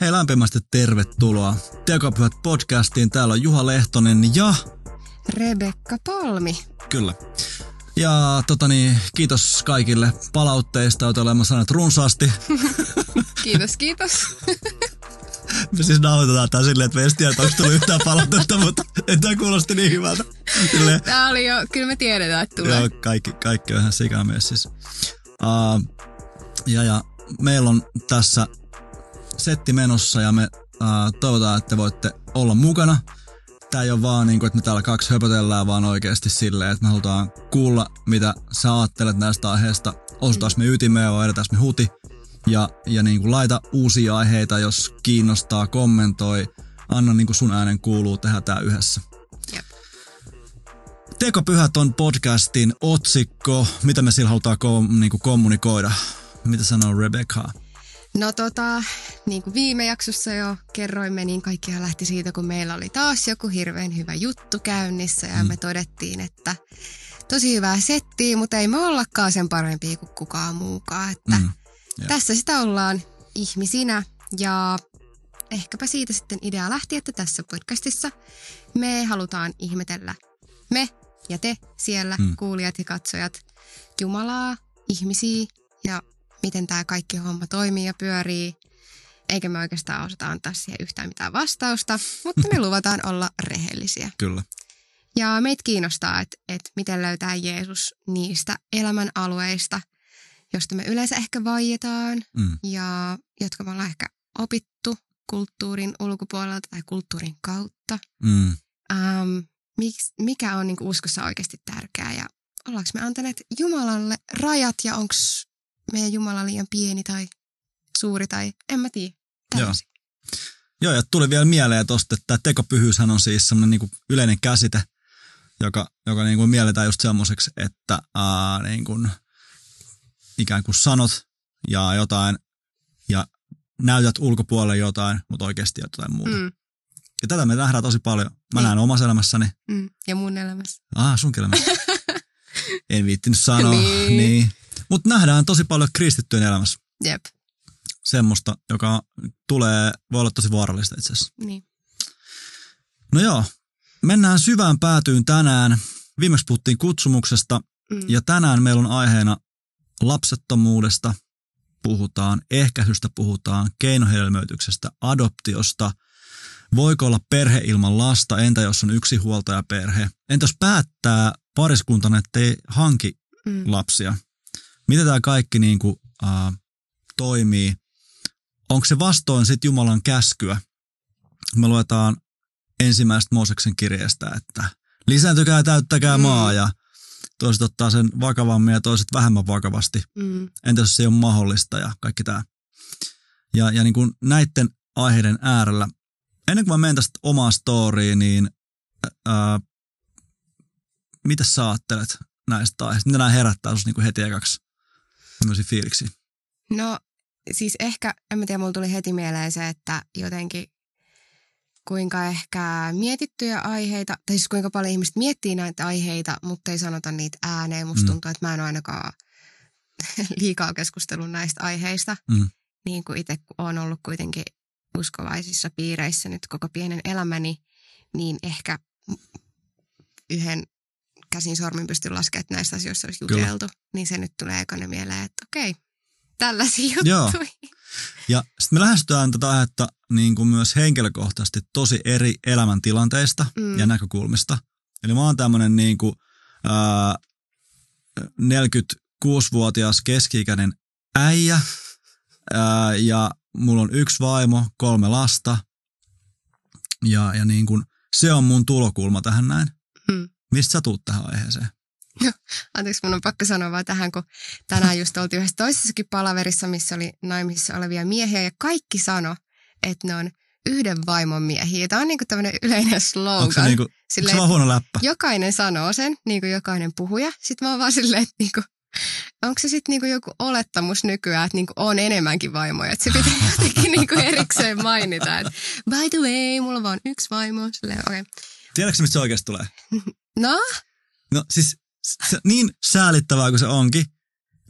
Hei lämpimästi tervetuloa Tekopyhät podcastiin. Täällä on Juha Lehtonen ja... Rebekka Palmi. Kyllä. Ja totani, kiitos kaikille palautteista, joita olemme saaneet runsaasti. kiitos, kiitos. Me siis nauhoitetaan tää silleen, että me ei tiedä, onko tullut yhtään palautetta, mutta tämä kuulosti niin hyvältä. Silleen, Tää oli jo, kyllä me tiedetään, että tulee. Joo, kaikki, kaikki on ihan siis. Uh, ja, ja meillä on tässä setti menossa ja me uh, toivotaan, että voitte olla mukana. Tämä ei ole vaan niin kuin, että me täällä kaksi höpötellään, vaan oikeasti silleen, että me halutaan kuulla, mitä sä ajattelet näistä aiheista. Osutaas me ytimeen vai edetäis me huti. Ja, ja niin kuin laita uusia aiheita, jos kiinnostaa, kommentoi. Anna niin kuin sun äänen kuuluu, tehdä tää yhdessä. Tekopyhät on podcastin otsikko. Mitä me sillä halutaan kom, niin kuin kommunikoida? Mitä sanoo Rebecca? No tota, niin kuin viime jaksossa jo kerroimme, niin kaikkihan lähti siitä, kun meillä oli taas joku hirveän hyvä juttu käynnissä ja mm. me todettiin, että tosi hyvää settiä, mutta ei me ollakaan sen parempi kuin kukaan muukaan. Että mm. yeah. Tässä sitä ollaan ihmisinä ja ehkäpä siitä sitten idea lähti, että tässä podcastissa me halutaan ihmetellä me ja te siellä, mm. kuulijat ja katsojat, Jumalaa, ihmisiä ja miten tämä kaikki homma toimii ja pyörii. Eikä me oikeastaan osata antaa siihen yhtään mitään vastausta, mutta me luvataan olla rehellisiä. Kyllä. Ja meitä kiinnostaa, että, että miten löytää Jeesus niistä elämän alueista, josta me yleensä ehkä vaietaan mm. ja jotka me ollaan ehkä opittu kulttuurin ulkopuolelta tai kulttuurin kautta. Mm. Um, mikä on niin uskossa oikeasti tärkeää ja ollaanko me antaneet Jumalalle rajat ja onko meidän Jumala liian pieni tai suuri tai en mä tiedä. Joo. Joo, ja tuli vielä mieleen tuosta, että tekopyhyyshän on siis semmoinen niin yleinen käsite, joka, joka niin kuin mielletään just semmoiseksi, että ää, niin kuin, ikään kuin sanot ja jotain ja näytät ulkopuolelle jotain, mutta oikeasti jotain muuta. Mm. Ja tätä me nähdään tosi paljon. Mä niin. näen omassa elämässäni. Mm. Ja mun elämässä. Ah, sun elämässä. en viittinyt sanoa. niin. niin. Mutta nähdään tosi paljon kristittyjen elämässä. Jep. Semmoista, joka tulee, voi olla tosi vaarallista itse asiassa. Niin. No joo, mennään syvään päätyyn tänään. Viimeksi puhuttiin kutsumuksesta mm. ja tänään meillä on aiheena lapsettomuudesta puhutaan, ehkäisystä puhutaan, keinohedelmöityksestä, adoptiosta. Voiko olla perhe ilman lasta? Entä jos on yksi huoltajaperhe? Entä jos päättää pariskuntana, ettei hanki mm. lapsia? Miten tämä kaikki niin kuin, äh, toimii? Onko se vastoin sitten Jumalan käskyä? Me luetaan ensimmäisestä Mooseksen kirjeestä, että lisääntykää ja täyttäkää mm. maa ja toiset ottaa sen vakavammin ja toiset vähemmän vakavasti. Mm. Entä jos se ei ole mahdollista ja kaikki tämä. Ja, ja niin kuin näiden aiheiden äärellä, ennen kuin mä menen tästä omaa storyin, niin ää, mitä sä ajattelet näistä aiheista? Mitä nämä herättää sinussa niin heti ekaksi Tämmöisiä fiiliksi? No siis ehkä, en mä tiedä, mulla tuli heti mieleen se, että jotenkin kuinka ehkä mietittyjä aiheita, tai siis kuinka paljon ihmiset miettii näitä aiheita, mutta ei sanota niitä ääneen. Musta mm. tuntuu, että mä en ole ainakaan liikaa keskustelun näistä aiheista. Mm. Niin kuin itse olen ollut kuitenkin uskovaisissa piireissä nyt koko pienen elämäni, niin ehkä yhden käsin sormin pysty laskemaan, että näistä asioista olisi juteltu. Kyllä. Niin se nyt tulee ekana mieleen, että okei, tällaisia juttuja. Joo. Ja sitten me lähestytään tätä aihetta niin kuin myös henkilökohtaisesti tosi eri elämäntilanteista mm. ja näkökulmista. Eli mä oon tämmöinen niin kuin, ää, 46-vuotias keski-ikäinen äijä ää, ja mulla on yksi vaimo, kolme lasta ja, ja niin kuin, se on mun tulokulma tähän näin. Mistä sä tuut tähän aiheeseen? No, anteeksi, mun on pakko sanoa vaan tähän, kun tänään just oltiin yhdessä toisessakin palaverissa, missä oli naimisissa olevia miehiä ja kaikki sano, että ne on yhden vaimon miehiä. Tämä on niin tämmöinen yleinen slogan. Onko se, niinku, silleen, onko se huono läppä? Jokainen sanoo sen, niin kuin jokainen puhuja. Sitten mä oon vaan silleen, että niin kuin, onko se sitten niinku joku olettamus nykyään, että niinku on enemmänkin vaimoja. Että se pitää jotenkin niinku erikseen mainita. Että by the way, mulla on vaan yksi vaimo. Silleen, okay. Tiedätkö mistä se oikeasti tulee? No? No siis se, niin säälittävää kuin se onkin,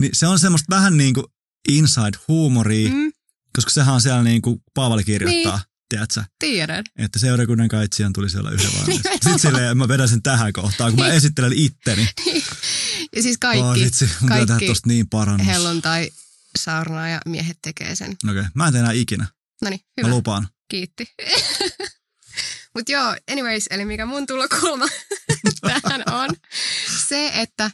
niin se on semmoista vähän niin kuin inside-huumoria, mm. Mm, koska sehän on siellä niin kuin Paavali kirjoittaa, niin. tiedätkö? tiedän. Että seurakunnan kaitsijan tuli siellä yhden valmiiksi. Sitten silleen mä vedän sen tähän kohtaan, kun mä esittelen itteni. Ja siis kaikki, Oh, vitsi, mun pitää tehdä kaikki tosta niin parannus. helluntai saarnaa ja miehet tekee sen. Okei, okay. mä en tee enää ikinä. No niin, Mä hyvä. lupaan. Kiitti. Mutta joo, anyways, eli mikä mun tulokulma tähän on se, että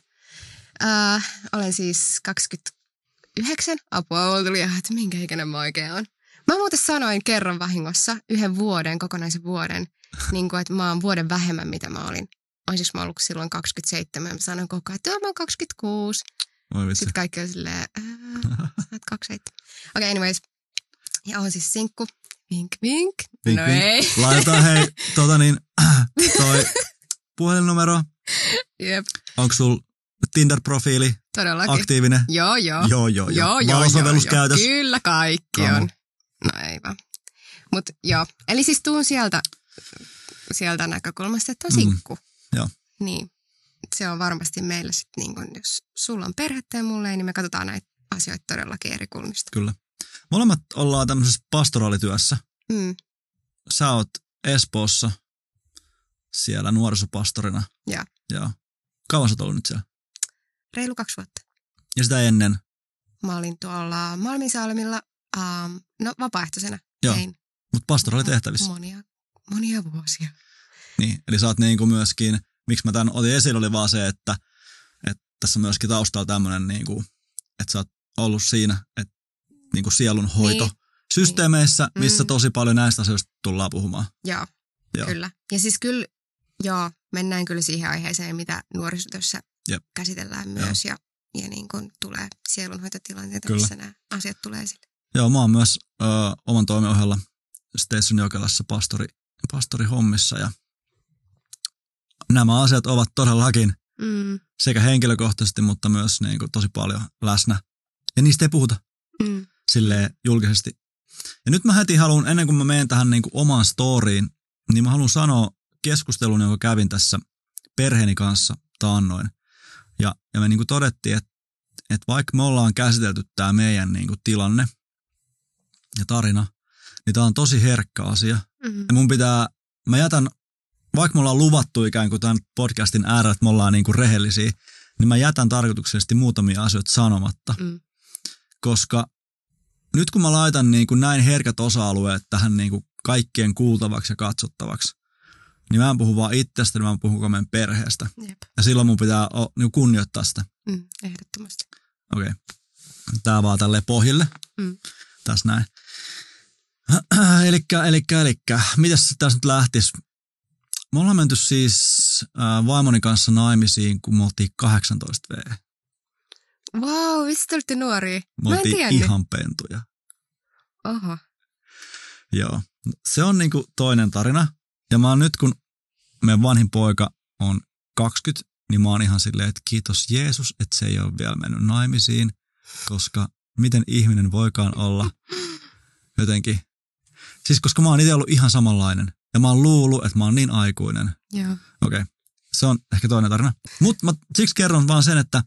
äh, olen siis 29. Apua, mulla tuli ihan, että minkä ikäinen mä oikein on. Mä muuten sanoin kerran vahingossa yhden vuoden, kokonaisen vuoden, niin kuin, että mä oon vuoden vähemmän, mitä mä olin. Olisiko mä ollut silloin 27? Mä sanoin koko ajan, että mä oon 26. Voi vitsi. Sitten kaikki on silleen, "Ää, sä oot 27. Okei, okay, anyways. Ja on siis sinkku. Vink, vink. Vink, no vink. ei. Laitetaan hei, tota niin, toi puhelinnumero. Jep, Onko sul Tinder-profiili todellakin. aktiivinen? Joo, joo. Joo, joo, joo. Joo, joo, joo? Kyllä kaikki Come on. No ei vaan. Mut joo, eli siis tuun sieltä, sieltä näkökulmasta, että on Mm, sinkku. joo. Niin, se on varmasti meillä sitten, niin kun, jos sulla on perhettä ja mulle niin me katsotaan näitä asioita todellakin eri kulmista. Kyllä. Molemmat ollaan tämmöisessä pastoraalityössä. Mm, Sä oot Espoossa siellä nuorisopastorina. Joo. Joo. Kauan sä oot ollut nyt siellä? reilu kaksi vuotta. Ja sitä ennen? Mä olin tuolla Malminsalmilla, um, no vapaaehtoisena. Joo. Mutta pastoraalitehtävissä. monia, monia vuosia. Niin, eli sä oot niin kuin myöskin, miksi mä tämän otin esille, oli vaan se, että, että tässä on myöskin taustalla tämmöinen, niin kuin, että sä oot ollut siinä, että niin kuin sielunhoito Niin. systeemeissä, missä Mm. tosi paljon näistä asioista tullaan puhumaan. Joo, Joo. kyllä. Ja siis kyllä, joo, mennään kyllä siihen aiheeseen, mitä nuorisotyössä Jep. käsitellään myös. Ja, ja niin kuin tulee sielunhoitotilanteita, Kyllä. missä nämä asiat tulee esille. Joo, mä oon myös ö, oman toimen ohella Station Jokelassa pastori, pastorihommissa ja nämä asiat ovat todellakin Mm, sekä henkilökohtaisesti, mutta myös niin kuin tosi paljon läsnä. Ja niistä ei puhuta mm, silleen julkisesti. Ja nyt mä heti haluan, ennen kuin mä menen tähän niin kuin omaan storyin, niin mä haluan sanoa keskustelun, jonka kävin tässä perheeni kanssa taannoin. Ja, ja me niin kuin todettiin, että, että vaikka me ollaan käsitelty tämä meidän niin kuin tilanne ja tarina, niin tämä on tosi herkkä asia. mm, Ja mun pitää, mä jätän, vaikka me ollaan luvattu ikään kuin tämän podcastin äärellä, että me ollaan niin kuin rehellisiä, niin mä jätän tarkoituksellisesti muutamia asioita sanomatta mm, koska nyt kun mä laitan niin kuin näin herkät osa-alueet tähän niin kuin kaikkien kuultavaksi ja katsottavaksi, niin mä en puhu vaan itsestäni, mä puhun koko meidän perheestä. jep, Ja silloin mun pitää o, niin kunnioittaa sitä. mm, ehdottomasti. Okei. Okay. Tää vaan tälle pohjille. Mm. Tässä näin. elikkä, elikkä, elikkä. Mitäs tässä nyt lähtis? Me ollaan menty siis äh, vaimoni kanssa naimisiin, kun me oltiin 18 V. Wow, vitsi te olitte nuoria. Me oltiin ihan pentuja. Oho. Joo. Se on niinku toinen tarina. Ja mä oon nyt, kun meidän vanhin poika on 20, niin mä oon ihan silleen, että kiitos Jeesus, että se ei ole vielä mennyt naimisiin, koska miten ihminen voikaan olla jotenkin. Siis koska mä oon itse ollut ihan samanlainen. Ja mä oon luullut, että mä oon niin aikuinen. Joo. Okei, okay. se on ehkä toinen tarina. Mutta mä siksi kerron vaan sen, että,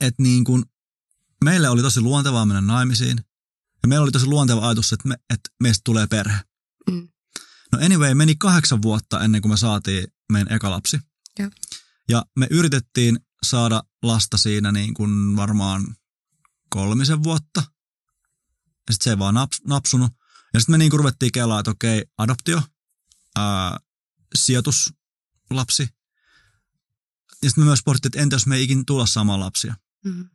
että niin kun meille oli tosi luontevaa mennä naimisiin. Ja meillä oli tosi luonteva ajatus, että, me, että meistä tulee perhe. Mm. No anyway, meni kahdeksan vuotta ennen kuin me saatiin meidän eka lapsi. Joo. Ja me yritettiin saada lasta siinä niin kuin varmaan kolmisen vuotta. Ja sitten se ei vaan naps, napsunut. Ja sitten me niin kuin ruvettiin kelaa, että okei, adoptio, ää, sijoituslapsi. Ja sitten me myös pohdittiin, että entä jos me ei ikin tulla saamaan lapsia. Mm.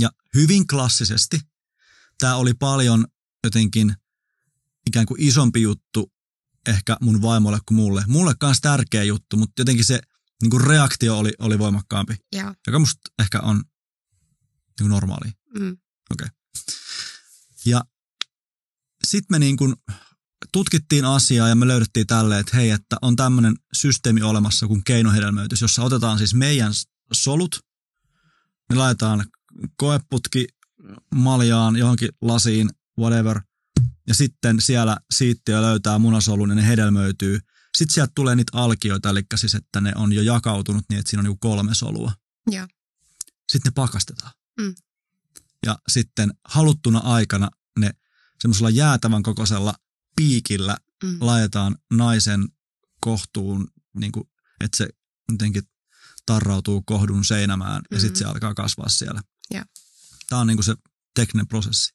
Ja hyvin klassisesti tämä oli paljon jotenkin ikään kuin isompi juttu ehkä mun vaimolle kuin mulle. Mulle kanssa tärkeä juttu, mutta jotenkin se niin kuin reaktio oli, oli voimakkaampi, Joo. joka musta ehkä on niin kuin normaali. Mm. Ja sitten me niin kuin tutkittiin asiaa ja me löydettiin tälle, että hei, että on tämmöinen systeemi olemassa kuin keinohedelmöitys, jossa otetaan siis meidän solut, me laitetaan koeputki maljaan johonkin lasiin, whatever, ja sitten siellä siittiö löytää munasolun ja ne hedelmöityy. Sitten sieltä tulee niitä alkioita, eli siis, että ne on jo jakautunut niin, että siinä on niinku kolme solua. Joo. Sitten ne pakastetaan. Mm. ja sitten haluttuna aikana ne semmoisella jäätävän kokoisella piikillä mm. laitetaan naisen kohtuun, niin kuin, että se jotenkin tarrautuu kohdun seinämään ja mm. sitten se alkaa kasvaa siellä. Yeah. Tämä on niin kuin se tekninen prosessi.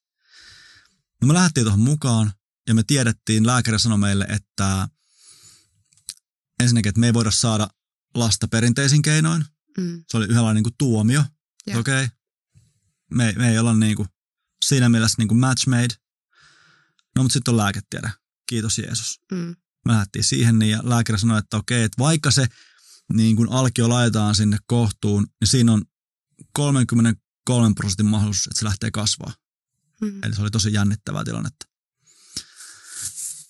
No me lähdettiin tuohon mukaan ja me tiedettiin, lääkäri sanoi meille, että ensinnäkin, että me ei voida saada lasta perinteisin keinoin. Mm. Se oli yhdenlainen niin kuin tuomio. Yeah. Okei, okay. me, me ei olla niin kuin, siinä mielessä niin kuin match made. No mutta sitten on lääketiede. Kiitos Jeesus. Mm. Me lähdettiin siihen niin ja lääkäri sanoi, että okei, okay, että vaikka se niin kuin alkio laitetaan sinne kohtuun, niin siinä on 33 prosentin mahdollisuus, että se lähtee kasvaa. Mm. Eli se oli tosi jännittävää tilannetta.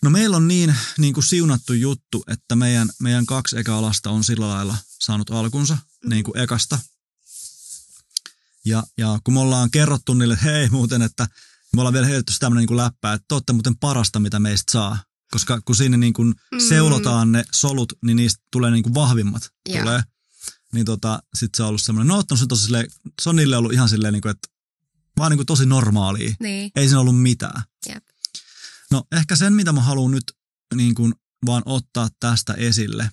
No meillä on niin, niin kuin siunattu juttu, että meidän, meidän kaksi eka alasta on sillä lailla saanut alkunsa mm. niin kuin ekasta. Ja, ja kun me ollaan kerrottu niille, että hei muuten, että me ollaan vielä heitetty tämmöinen niin läppää, että te olette muuten parasta, mitä meistä saa. Koska kun sinne niin kuin mm. seulotaan ne solut, niin niistä tulee niin kuin vahvimmat. Yeah. Tulee. Niin tota, sit se on ollut semmoinen, no ottanut se tosi silleen, se on niille ollut ihan silleen, niin kuin, että vaan niin kuin tosi normaalia. Niin. Ei siinä ollut mitään. Yep. No ehkä sen, mitä mä haluan nyt niin kuin vaan ottaa tästä esille,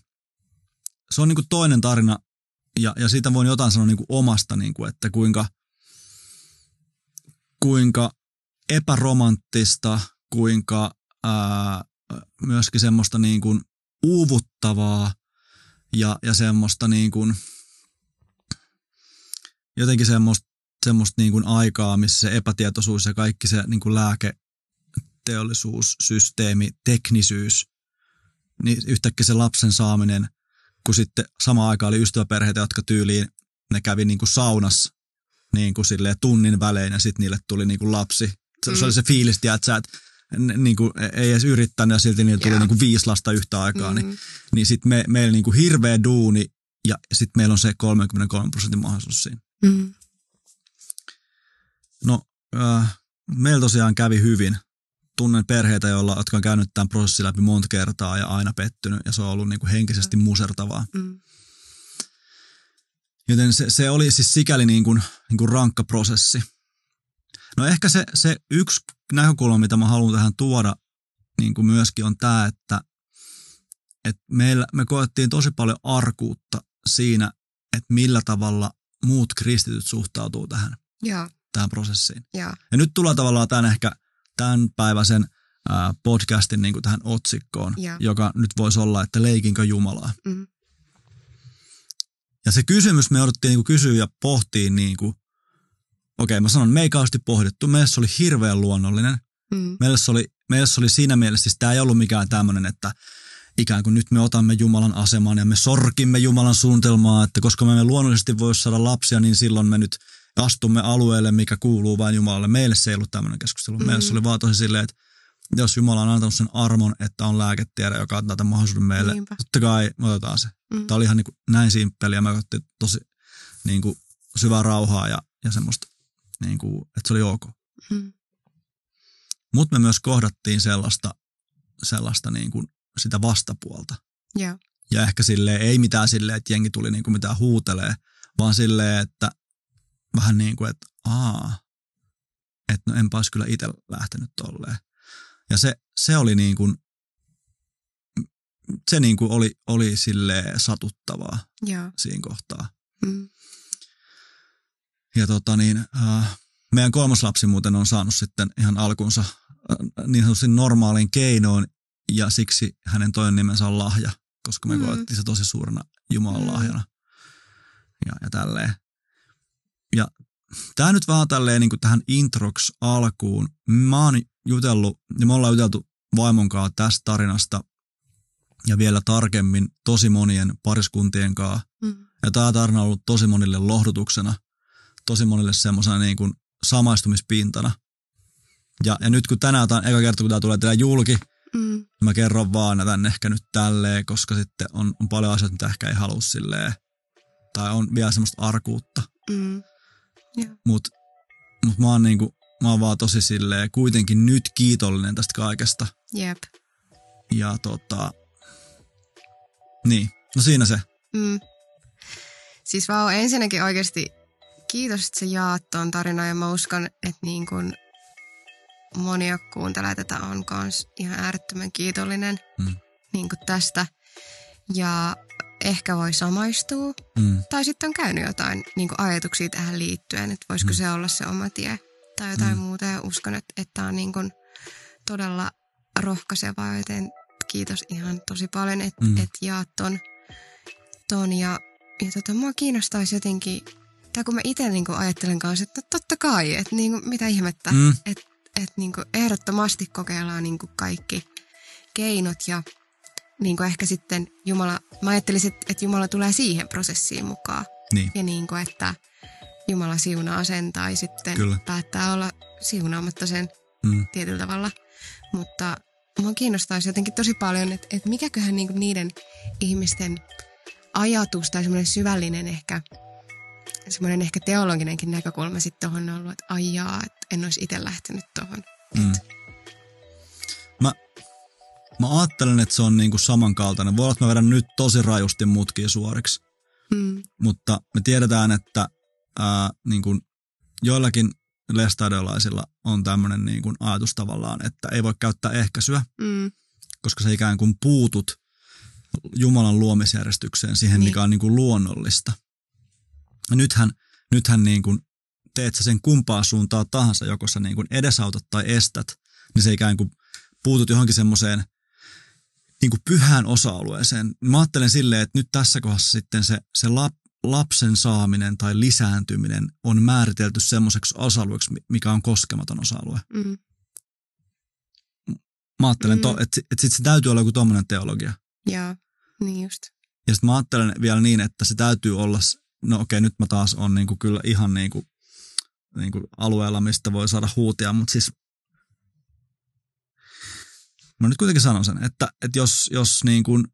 se on niin kuin toinen tarina, ja, ja siitä voin jotain sanoa niin kuin omasta, niin kuin, että kuinka, kuinka epäromanttista, kuinka ää, myöskin semmoista niin kuin uuvuttavaa ja, ja semmoista niin kuin, jotenkin semmoista, semmoista niin kuin aikaa, missä se epätietoisuus ja kaikki se niin kuin lääke, teollisuus, systeemi, teknisyys, niin yhtäkkiä se lapsen saaminen, kun sitten sama aika oli ystäväperheitä, jotka tyyliin, ne kävi niin kuin saunassa niin kuin tunnin välein ja sitten niille tuli niin kuin lapsi. Se, mm. se oli se fiilis, että sä et, niin kuin, ei edes yrittänyt ja silti niille tuli niin kuin viisi lasta yhtä aikaa, niin, mm. niin, niin sitten me, meillä niin kuin hirveä duuni ja sitten meillä on se 33 prosentin mahdollisuus siinä. Mm. No, äh, meillä tosiaan kävi hyvin tunnen perheitä, joilla, jotka on käynyt tämän prosessin läpi monta kertaa ja aina pettynyt ja se on ollut niin kuin henkisesti musertavaa. Mm. Joten se, se oli siis sikäli niin kuin, niin kuin rankka prosessi. No ehkä se, se yksi näkökulma, mitä mä haluan tähän tuoda niin kuin myöskin on tämä, että, että meillä, me koettiin tosi paljon arkuutta siinä, että millä tavalla muut kristityt suhtautuu tähän, ja. tähän prosessiin. Ja. ja nyt tullaan tavallaan tämän ehkä tämän päiväisen ää, podcastin niin kuin tähän otsikkoon, ja. joka nyt voisi olla, että leikinkö Jumalaa. Mm. Ja se kysymys me jouduttiin niin kuin kysyä ja pohtia, niin kuin, okei mä sanon, me ei kauheasti pohdittu, meillä se oli hirveän luonnollinen. Mm. Meillä, se oli, meillä se oli siinä mielessä, siis tämä ei ollut mikään tämmöinen, että ikään kuin nyt me otamme Jumalan aseman ja me sorkimme Jumalan suunnitelmaa, että koska me emme luonnollisesti voi saada lapsia, niin silloin me nyt astumme alueelle, mikä kuuluu vain Jumalalle. Meille se ei ollut tämmöinen keskustelu. Mm. Meille se oli vaan tosi silleen, että jos Jumala on antanut sen armon, että on lääketiede, joka antaa tämän mahdollisuuden meille, Niinpä. totta kai me otetaan se. Mm. Tämä oli ihan niin kuin näin simppeli ja me otettiin tosi niin kuin syvää rauhaa ja, ja semmoista, niin kuin, että se oli ok. Mm. Mutta me myös kohdattiin sellaista, sellaista niin kuin sitä vastapuolta. Yeah. Ja ehkä silleen, ei mitään silleen, että jengi tuli niin kuin mitään huutelee, vaan silleen, että vähän niin kuin, että aa, että no enpä olisi kyllä itse lähtenyt tolleen. Ja se, se oli niin kuin, se niin kuin oli, oli sille satuttavaa ja. siinä kohtaa. Mm. Ja tota niin, äh, meidän kolmas lapsi muuten on saanut sitten ihan alkunsa äh, niin sanotusti normaalin keinoin ja siksi hänen toinen nimensä on lahja, koska me mm. koettiin se tosi suurena Jumalan mm. lahjana. Ja, ja tälleen. Ja tämä nyt vaan tälleen niin kuin tähän introks alkuun. Mä oon jutellut, ja me ollaan juteltu vaimon kanssa tästä tarinasta ja vielä tarkemmin tosi monien pariskuntien kanssa. Mm. Ja tämä tarina on ollut tosi monille lohdutuksena, tosi monille semmoisena niin kuin samaistumispintana. Ja, ja nyt kun tänään tämä on eka kerta, kun tämä tulee teille julki, mm. mä kerron vaan tänne ehkä nyt tälleen, koska sitten on, on paljon asioita, mitä ehkä ei halua silleen, tai on vielä semmoista arkuutta. Mm. Mutta mut mä oon niinku, mä oon vaan tosi silleen kuitenkin nyt kiitollinen tästä kaikesta. Jep. Ja tota, niin, no siinä se. Mm. Siis vaan ensinnäkin oikeasti kiitos, että sä jaat tuon tarinan ja mä uskon, että niin kun monia kuuntelee tätä on kans ihan äärettömän kiitollinen mm. niin tästä. Ja ehkä voi samaistua. Mm. Tai sitten on käynyt jotain niin ajatuksia tähän liittyen, että voisiko mm. se olla se oma tie tai jotain mm. muuta. Ja uskon, että, että tämä on niin todella rohkaisevaa, joten kiitos ihan tosi paljon, että mm. et jaat ton, ton ja, ja tota, mua kiinnostaisi jotenkin, tai kun mä itse niin ajattelen kanssa, että totta kai, että niin kuin, mitä ihmettä, mm. että et, niin ehdottomasti kokeillaan niin kaikki keinot ja niin kuin ehkä sitten Jumala, mä ajattelisin, että Jumala tulee siihen prosessiin mukaan. Niin. Ja niin kuin, että Jumala siunaa sen tai sitten Kyllä. päättää olla siunaamatta sen mm. tietyllä tavalla. Mutta mua kiinnostaisi jotenkin tosi paljon, että, että mikäköhän niin niiden ihmisten ajatus tai semmoinen syvällinen ehkä, semmoinen ehkä teologinenkin näkökulma sitten tuohon on ollut, että aijaa, että en olisi itse lähtenyt tuohon. Mm. Mä, mä ajattelen, että se on niinku samankaltainen. Voi olla, että mä vedän nyt tosi rajusti mutkia suoriksi. Mm. Mutta me tiedetään, että ää, niin kuin joillakin lestadiolaisilla on tämmöinen niin kuin ajatus tavallaan, että ei voi käyttää ehkäisyä, mm. koska se ikään kuin puutut Jumalan luomisjärjestykseen, siihen niin. mikä on niin kuin luonnollista. Ja nythän, nythän niin kuin teet sä sen kumpaa suuntaa tahansa, joko sä niin kuin edesautat tai estät, niin se ikään kuin puutut johonkin semmoiseen niin kuin pyhään osa-alueeseen. Mä ajattelen silleen, että nyt tässä kohdassa sitten se, se lap, lapsen saaminen tai lisääntyminen on määritelty semmoiseksi osa-alueeksi, mikä on koskematon osa-alue. Mm. Mä ajattelen, mm. että et sitten se täytyy olla joku tuommoinen teologia. Joo, niin just. Ja sitten mä ajattelen vielä niin, että se täytyy olla, no okei, nyt mä taas on niinku kyllä ihan niinku, niinku alueella, mistä voi saada huutia, mutta siis mä nyt kuitenkin sanon sen, että, että jos, jos niin kuin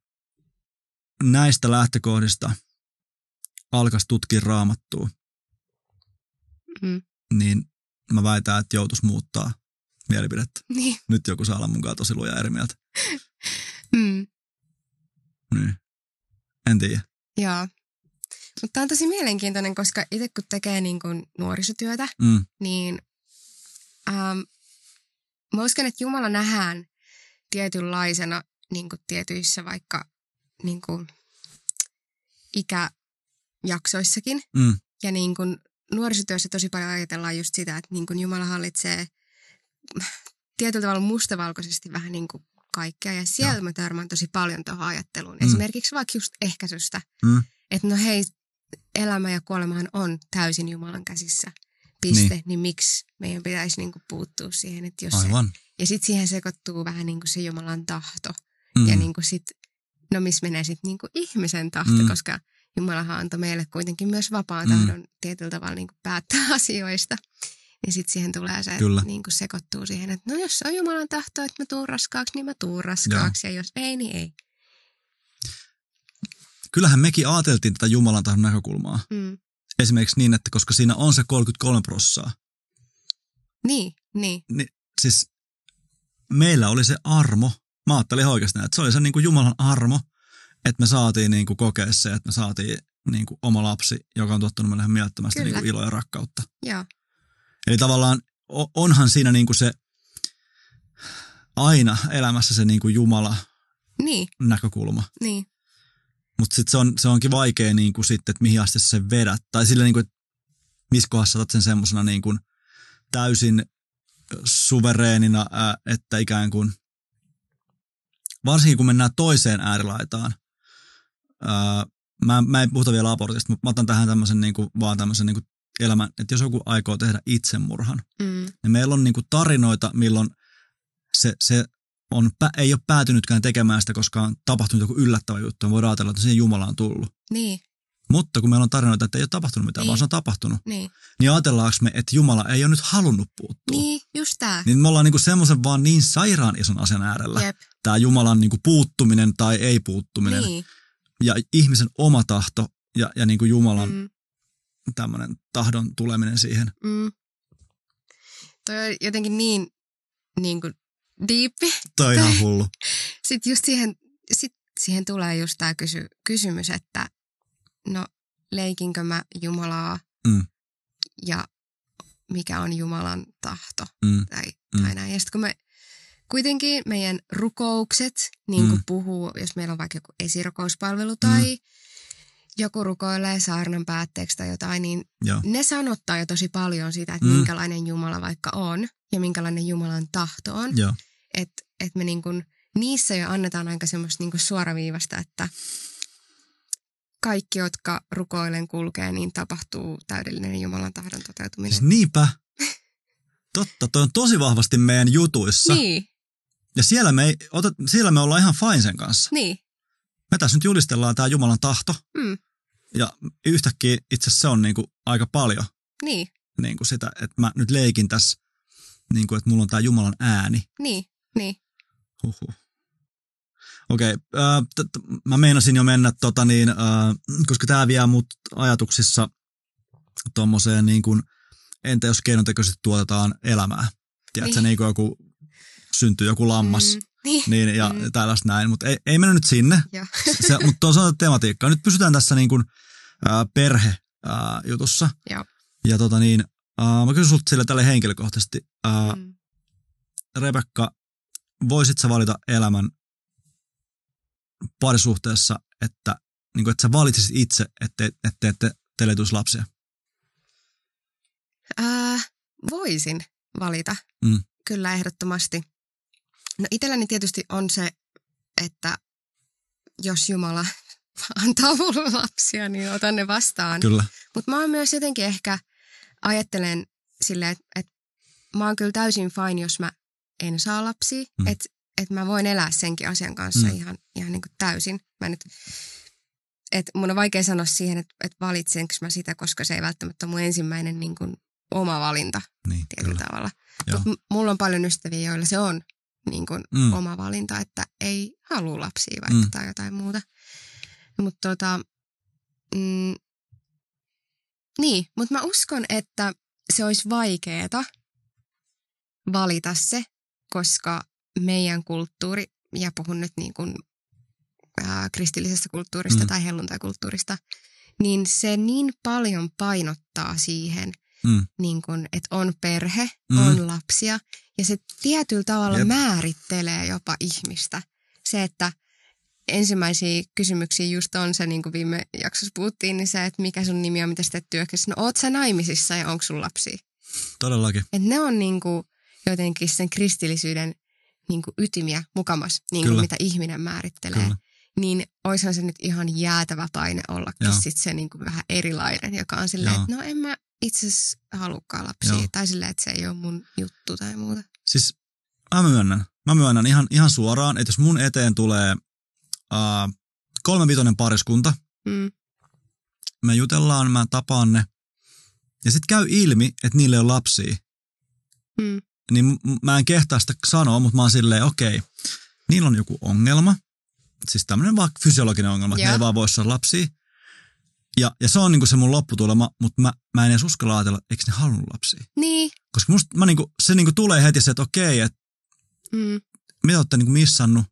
näistä lähtökohdista – alkaisi tutkia raamattua, mm. niin mä väitän, että joutuisi muuttaa mielipidettä. Niin. Nyt joku saa olla mukaan tosi luja eri mieltä. mm. Niin. En tiedä. Joo. Mutta tämä on tosi mielenkiintoinen, koska itse kun tekee niin kuin nuorisotyötä, mm. niin ähm, mä uskon, että Jumala nähdään tietynlaisena niin kuin tietyissä vaikka niin kuin ikä, jaksoissakin. Mm. Ja niin kuin nuorisotyössä tosi paljon ajatellaan just sitä, että niin kuin Jumala hallitsee tietyllä tavalla mustavalkoisesti vähän niin kuin kaikkea. Ja siellä Joo. mä törmään tosi paljon tuohon ajatteluun. Mm. Esimerkiksi vaikka just ehkäisystä. Mm. Että no hei, elämä ja kuolemahan on täysin Jumalan käsissä. Piste. Niin, niin miksi meidän pitäisi niin kuin puuttua siihen, että jos Aivan. Se, ja sitten siihen sekoittuu vähän niin kuin se Jumalan tahto. Mm. Ja niin kuin sit, no missä menee sitten niin kuin ihmisen tahto, mm. koska Jumalahan antoi meille kuitenkin myös vapaan mm. tahdon mm. tietyllä tavalla niin kuin päättää asioista. Niin sitten siihen tulee se, Kyllä. niin kuin sekoittuu siihen, että no jos on Jumalan tahto, että mä tuun raskaaksi, niin mä tuun raskaaksi. Joo. Ja jos ei, niin ei. Kyllähän mekin ajateltiin tätä Jumalan tahdon näkökulmaa. Mm. Esimerkiksi niin, että koska siinä on se 33 prossaa. Niin, niin. niin. Siis meillä oli se armo. Mä ajattelin oikeasti, että se oli se niin kuin Jumalan armo – että me saatiin niin kuin kokea se, että me saatiin niin kuin oma lapsi, joka on tuottanut meille mielettömästi niin kuin iloa ja rakkautta. Joo. Eli tavallaan onhan siinä niin kuin se aina elämässä se niin kuin Jumala niin. näkökulma. Niin. Mutta sitten se, on, se onkin vaikea niin kuin sitten, että mihin asti se vedät. Tai sillä niin kuin, että missä kohdassa otat sen semmoisena niin kuin täysin suvereenina, että ikään kuin, varsinkin kun mennään toiseen äärilaitaan, mä, mä en puhuta vielä abortista, mutta mä otan tähän tämmöisen niin kuin, vaan tämmöisen niin kuin elämän, että jos joku aikoo tehdä itsemurhan, mm. niin meillä on niin kuin tarinoita, milloin se, se on, ei ole päätynytkään tekemään sitä, koska on tapahtunut joku yllättävä juttu, ja voidaan ajatella, että siihen Jumala on tullut. Niin. Mutta kun meillä on tarinoita, että ei ole tapahtunut mitään, niin. vaan se on tapahtunut, niin. niin ajatellaanko me, että Jumala ei ole nyt halunnut puuttua? Niin, just tämä. Niin me ollaan niinku semmoisen vaan niin sairaan ison asian äärellä. Tämä Jumalan niinku puuttuminen tai ei puuttuminen. Niin ja ihmisen oma tahto ja, ja niin kuin Jumalan mm. tämmöinen tahdon tuleminen siihen. Mm. Toi on jotenkin niin, niin kuin diippi. Toi on ihan hullu. Sitten just siihen, sit siihen tulee just tämä kysy, kysymys, että no leikinkö mä Jumalaa mm. ja mikä on Jumalan tahto Mm. tai, Mm. tai näin. Ja sitten kun me kuitenkin meidän rukoukset niin kuin Mm. puhuu, jos meillä on vaikka joku esirukouspalvelu tai joku rukoilee saarnan päätteeksi tai jotain, niin Joo. ne sanottaa jo tosi paljon siitä, että Mm. minkälainen Jumala vaikka on ja minkälainen Jumalan tahto on. Että et me niin kuin, niissä jo annetaan aika semmoista niin suoraviivasta, että kaikki, jotka rukoilen kulkee, niin tapahtuu täydellinen Jumalan tahdon toteutuminen. Siis niinpä. Totta, toi on tosi vahvasti meidän jutuissa. Niin, Ja siellä me, ei, otet, siellä me ollaan ihan fine sen kanssa. niin. Me tässä nyt julistellaan tämä Jumalan tahto. Mm. Ja yhtäkkiä itse asiassa se on niinku aika paljon Niin, niinku sitä, että mä nyt leikin tässä, niinku, että mulla on tämä Jumalan ääni. niin, niin. Huhhuh. Okei, äh, t- t- mä meinasin jo mennä, tota niin, äh, koska tämä vie mut ajatuksissa tommoseen niin kuin, entä jos keinotekoisesti tuotetaan elämää. Tiedätkö, Niin. niin kuin joku, syntyy joku lammas, Mm, niin, niin, ja Mm. tällaista näin, mutta ei, ei mennä nyt sinne, se, mutta on tematiikkaa. Nyt pysytään tässä niin kuin, äh, perhe-jutussa. Joo. Ja tota niin, äh, mä kysyn sulta sille tälle henkilökohtaisesti. Äh, Mm. Rebekka, voisit sä valita elämän parisuhteessa, että, niin kuin, että sä valitsisit itse, että, että, että teille ei tulisi lapsia? Äh, voisin valita, Mm. kyllä ehdottomasti. No itselläni tietysti on se, että jos Jumala antaa mulle lapsia, niin otan ne vastaan. Kyllä. Mutta mä oon myös jotenkin ehkä ajattelen silleen, että et mä oon kyllä täysin fine, jos mä en saa lapsia. Mm. Että et mä voin elää senkin asian kanssa Mm. ihan, ihan niin kuin täysin. Mä nyt, et mun on vaikea sanoa siihen, että et valitsenko mä sitä, koska se ei välttämättä ole mun ensimmäinen niin kuin oma valinta Niin, tietyllä kyllä. tavalla. Mutta mulla on paljon ystäviä, joilla se on niin kuin Mm. oma valinta, että ei halua lapsia vaikka Mm. tai jotain muuta. Mutta tota, mm, niin, mutta mä uskon, että se olisi vaikeeta valita se, koska meidän kulttuuri, ja puhun nyt niin kuin, ää, kristillisestä kulttuurista mm. tai helluntaikulttuurista, niin se niin paljon painottaa siihen, Mm. niin kun, että on perhe, Mm. on lapsia. Ja se tietyllä tavalla Jep. Määrittelee jopa ihmistä. Se, että ensimmäisiä kysymyksiä just on se, niin kuin viime jaksossa puhuttiin, niin se, että mikä sun nimi on, mitä sä teet työksessä. No oot sä naimisissa ja onko sun lapsia? Todellakin. Et ne on niin kuin jotenkin sen kristillisyyden niin kuin ytimiä mukamas, niin Kyllä. kuin mitä ihminen määrittelee. Kyllä. Niin oishan se nyt ihan jäätävä paine ollakin Joo. sit se niin kuin vähän erilainen, joka on silleen, että no en mä itse asiassa halukkaan lapsia. Joo. Tai silleen, että se ei ole mun juttu tai muuta. Siis mä myönnän, mä myönnän ihan, ihan suoraan, että jos mun eteen tulee uh, kolmevitonen pariskunta, Mm. me jutellaan, mä tapaan ne, ja sitten käy ilmi, että niille ole lapsia, Mm. niin mä en kehtaa sitä sanoa, mutta mä oon silleen, okei, niillä on joku ongelma, siis tämmöinen vaikka fysiologinen ongelma, että ne ei vaan voi saada lapsia. Ja, ja se on niinku se mun lopputulema, mutta mä, mä en edes uskalla ajatella, eikö ne halunnut lapsia. Niin. Koska musta mä niinku, se niinku tulee heti se, että okei, että Mm. mitä olette niinku missannut,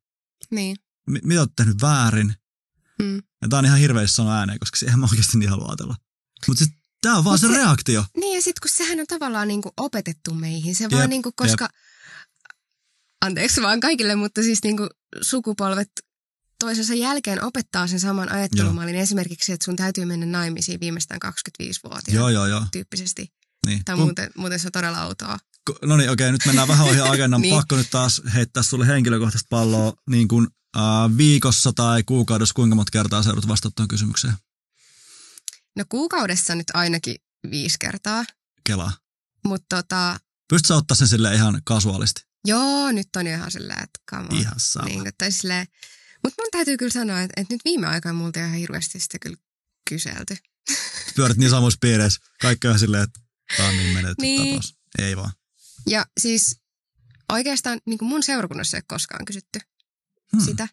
Niin. mi- mitä olette tehnyt väärin. Mm. Ja tää on ihan hirveä sanoa ääneen, koska eihän mä oikeasti niin halua ajatella. Mutta siis tää on vaan Mut se, se- reaktio. Niin ja sitten kun sehän on tavallaan niin kuin opetettu meihin. Se Jep, vaan niin kuin, koska, anteeksi vaan kaikille, mutta siis niin kuin sukupolvet toisensa jälkeen opettaa sen saman ajattelumallin. Esimerkiksi, että sun täytyy mennä naimisiin viimeistään 25-vuotiaana Joo, joo, joo. tyyppisesti. Niin. Tai muuten, muuten se on todella outoa. Ku- No niin, okei, nyt mennään vähän ohi agendan. Niin. Pakko nyt taas heittää sulle henkilökohtaista palloa niin kuin, äh, viikossa tai kuukaudessa, kuinka monta kertaa sä joudut vastata tuon kysymykseen? No kuukaudessa nyt ainakin viisi kertaa. Kelaa. Mutta tota, Pystytkö ottaa sen sille ihan kasuaalisti? joo, nyt on ihan silleen, että on. Ihan sama. Niin, tai silleen, mutta mun täytyy kyllä sanoa, että, että nyt viime aikoina multa ihan hirveästi sitä kyllä kyselty. Pyörät niin samoissa piireissä. Kaikki on silleen, että tää on niin menetetty Niin. tapaus. Ei vaan. Ja siis oikeastaan niin mun seurakunnassa ei ole koskaan kysytty Hmm. hmm. sitä,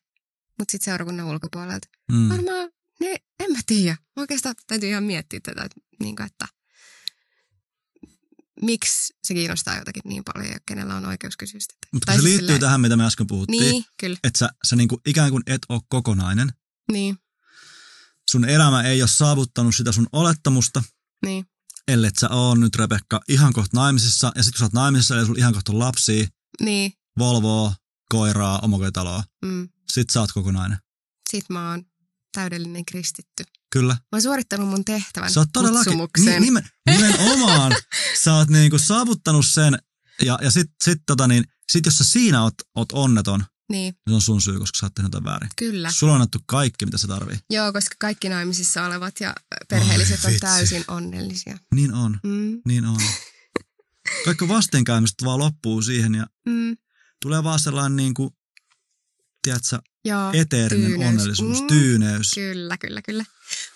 mutta sitten seurakunnan ulkopuolelta. Mm. Varmaan, ne, en mä tiedä. Oikeastaan täytyy ihan miettiä tätä, että, niin kuin, että miksi se kiinnostaa jotakin niin paljon ja kenellä on oikeus kysyä sitä. Mutta se siis liittyy silleen- tähän, mitä me äsken puhuttiin, Niin, kyllä. että sä, sä niinku ikään kuin et ole kokonainen. Niin, Sun elämä ei ole saavuttanut sitä sun olettamusta. niin. Ellet sä oon nyt Rebekka ihan kohta naimisissa, ja sitten kun sä oot naimisissa, eli sulla ihan kohta on lapsia, Niin. Volvoa, koiraa, omakotitaloa, Mm. sit sä oot kokonainen. Sit mä oon täydellinen kristitty. Kyllä. Mä oon suorittanut mun tehtävän Sä oot todellakin, nimen, nimenomaan, sä oot niinku saavuttanut sen, ja, ja sit, sit, tota niin, sit jos sä siinä oot, oot onneton, Niin, niin se on sun syy, koska sä oot tehnyt jotain väärin. kyllä. Sulla on annettu kaikki, mitä se tarvii. Joo, koska kaikki naimisissa olevat ja perheelliset Oi, on täysin onnellisia. Niin on, Mm, niin on. Kaikki vastenkäymiset vaan loppuu siihen ja mm, tulee vaan sellainen niin kuin, tiedätkö, joo, eteerinen tyyneys. onnellisuus, Mm. tyyneys. Kyllä, kyllä, kyllä.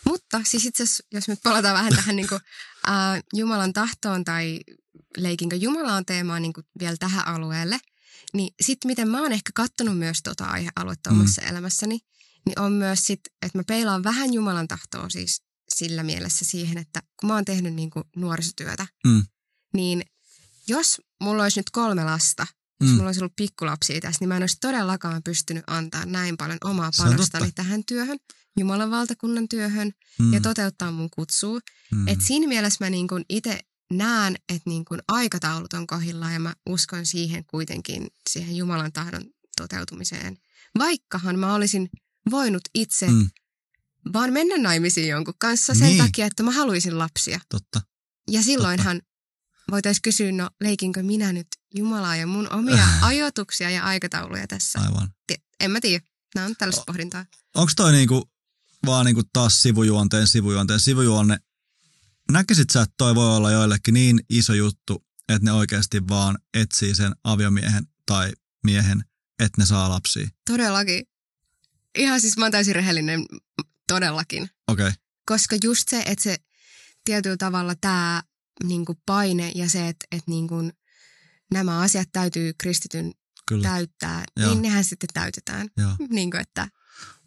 Mutta siis itse asiassa, jos nyt palataan vähän tähän niin kuin, ää, Jumalan tahtoon tai leikinkö Jumalaan teemaan niin kuin vielä tähän alueelle, niin sitten miten mä oon ehkä kattonut myös tota aihealuetta Mm. omassa elämässäni, niin on myös sit, että mä peilaan vähän Jumalan tahtoa siis sillä mielessä siihen, että kun mä oon tehnyt niin kuin nuorisotyötä, Mm. niin jos mulla olisi nyt kolme lasta, jos Mm. mulla olisi ollut pikkulapsia tässä, niin mä en olisi todellakaan pystynyt antaa näin paljon omaa panostani tähän työhön, Jumalan valtakunnan työhön Mm. ja toteuttaa mun kutsua. mm. Et siinä mielessä mä niin itse näen, että niin kun aikataulut on kohdillaan ja mä uskon siihen kuitenkin, siihen Jumalan tahdon toteutumiseen. Vaikkahan mä olisin voinut itse Mm. vaan mennä naimisiin jonkun kanssa sen Niin. takia, että mä haluaisin lapsia. Totta. Ja silloinhan voitaisiin kysyä, no leikinkö minä nyt Jumalaa ja mun omia ajatuksia ja aikatauluja tässä. Aivan. En mä tiedä. Nämä on tällaista pohdintaa. Onko toi niinku, vaan niinku taas sivujuonteen sivujuonteen sivujuonne? Näkisit sä, että toi voi olla joillekin niin iso juttu, että ne oikeasti vaan etsii sen aviomiehen tai miehen, että ne saa lapsia? Todellakin. Ihan siis mä oon täysin rehellinen. Todellakin. Okei. Okay. Koska just se, että se tietyllä tavalla tämä niinku paine ja se, että et niinku nämä asiat täytyy kristityn Kyllä. täyttää, Joo. niin nehän sitten täytetään. Joo. Niin kuin, että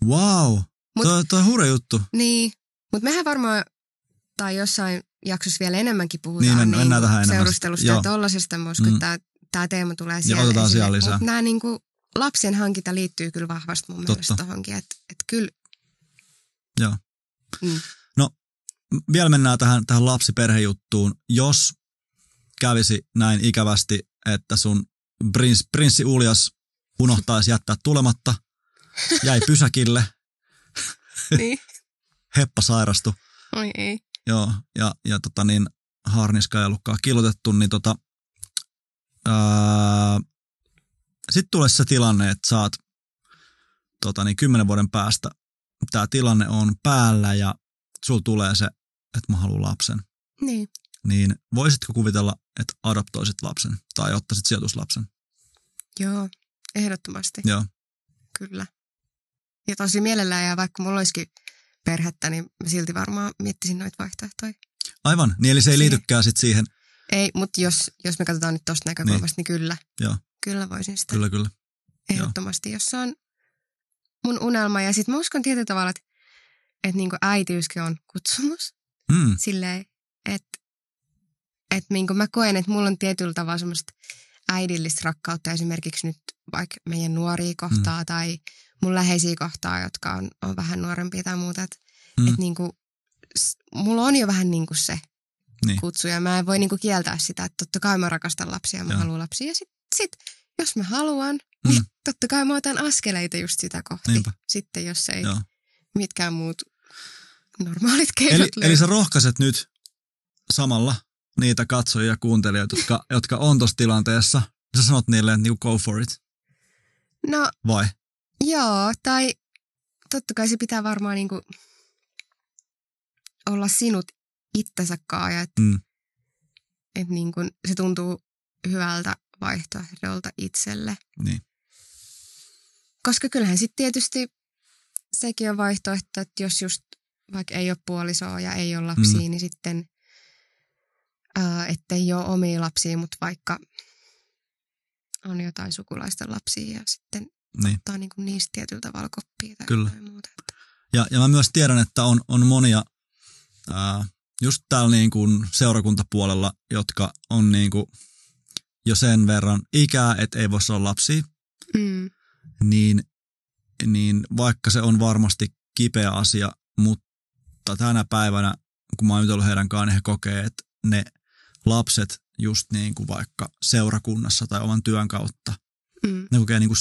Wow. Mut- toi, toi on hurja juttu. Niin, mutta mehän varmaan, tai jossain jaksossa vielä enemmänkin puhutaan Niin, men- mennään tähän enemmän seurustelusta sitten. ja Joo. tollasesta. Mä uskon, Mm. että tämä teema tulee siellä otetaan esille. lisää. Mut nämä niinku, lapsen hankinta liittyy kyllä vahvasti mun Totta. mielestä tohonkin. Että et kyllä, Joo. Mm. Vielä mennään tähän, tähän lapsiperhejuttuun. Jos kävisi näin ikävästi, että sun prins, prinssi Uljas unohtaisi jättää tulematta, jäi pysäkille, niin. heppa sairastui, Oi ei. joo, ja, ja tota niin, harniska ja lukkaa kilotettu, niin tota, sitten tulee se tilanne, että saat tota niin, kymmenen vuoden päästä, tämä tilanne on päällä ja sul tulee se, että mä haluan lapsen. Niin. Niin voisitko kuvitella, että adoptoisit lapsen tai ottaisit sijoituslapsen? Joo, ehdottomasti. Joo, Kyllä. Ja tosi mielellään, ja vaikka mulla olisikin perhettä, niin mä silti varmaan miettisin noita vaihtoehtoja. aivan. Niin eli se ei Siihen. liitykään sit siihen. Ei, mutta jos, jos me katsotaan nyt tuosta näkökulmasta, niin, niin kyllä. Joo. Kyllä voisin sitä Kyllä, kyllä. ehdottomasti, jos se on mun unelma. Ja sitten mä uskon tietyllä tavalla, että, että niinku äitiyskin on kutsumus. Mm, Silleen, että, että niinku mä koen, että mulla on tietyllä tavalla semmoista äidillistä rakkautta esimerkiksi nyt vaikka meidän nuoria kohtaa mm. tai mun läheisiä kohtaa, jotka on, on vähän nuorempia tai muuta. Että Mm. et s- mulla on jo vähän niinku se Niin. kutsu ja mä en voi niinku kieltää sitä, että totta kai mä rakastan lapsia ja mä Joo. haluan lapsia. Ja sit, sit jos mä haluan, Mm. niin totta kai mä otan askeleita just sitä kohti. Niinpä. Sitten jos ei joo. mitkään muut normaalit keinot Eli, eli sä rohkaiset nyt samalla niitä katsojia ja kuuntelijoita, jotka, jotka on tuossa tilanteessa. Sä sanot niille, että niinku go for it, No vai? joo, tai totta kai se pitää varmaan niinku olla sinut itsensä kaa ja että Mm. et niinku se tuntuu hyvältä vaihtoehdolta itselle. Niin. Koska kyllähän sitten tietysti sekin on vaihtoehto, että jos just vaikka ei ole puolisoa ja ei ole lapsia, Mm. niin sitten ää, ettei ole omia lapsia, mutta vaikka on jotain sukulaisten lapsia ja sitten Niin. ottaa niinku niistä tietyllä tavalla koppia tai Kyllä. jotain muuta. Ja, ja mä myös tiedän, että on, on monia ää, just täällä niin kuin seurakuntapuolella, jotka on niin kuin jo sen verran ikää, että ei voisi olla lapsia, Mm, niin, niin vaikka se on varmasti kipeä asia, mutta tänä päivänä, kun mä oon jutellut heidän kanssaan, niin he kokee, että, ne lapset just niin kuin vaikka seurakunnassa tai oman työn kautta. Mm. Ne kokee niin kuin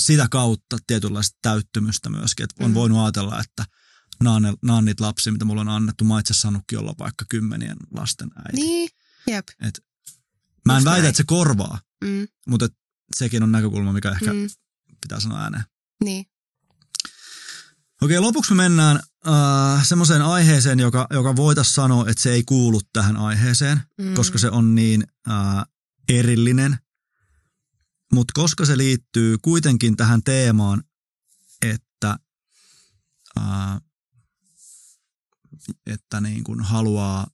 sitä kautta tietynlaista täyttymystä myöskin, että on mm. voinut ajatella, että nämä on, nämä on niitä lapsia, mitä mulla on annettu. Mä itse saanutkin olla vaikka kymmenien lasten äiti. Niin, jep. Et mä en Just väitä, näin. että se korvaa, Mm. mutta et sekin on näkökulma, mikä ehkä Mm. pitää sanoa ääneen. Niin. Okei, lopuksi me mennään äh, semmoiseen aiheeseen, joka, joka voitaisiin sanoa, että se ei kuulu tähän aiheeseen, Mm. koska se on niin äh, erillinen. Mutta koska se liittyy kuitenkin tähän teemaan, että, äh, että niin kun haluaa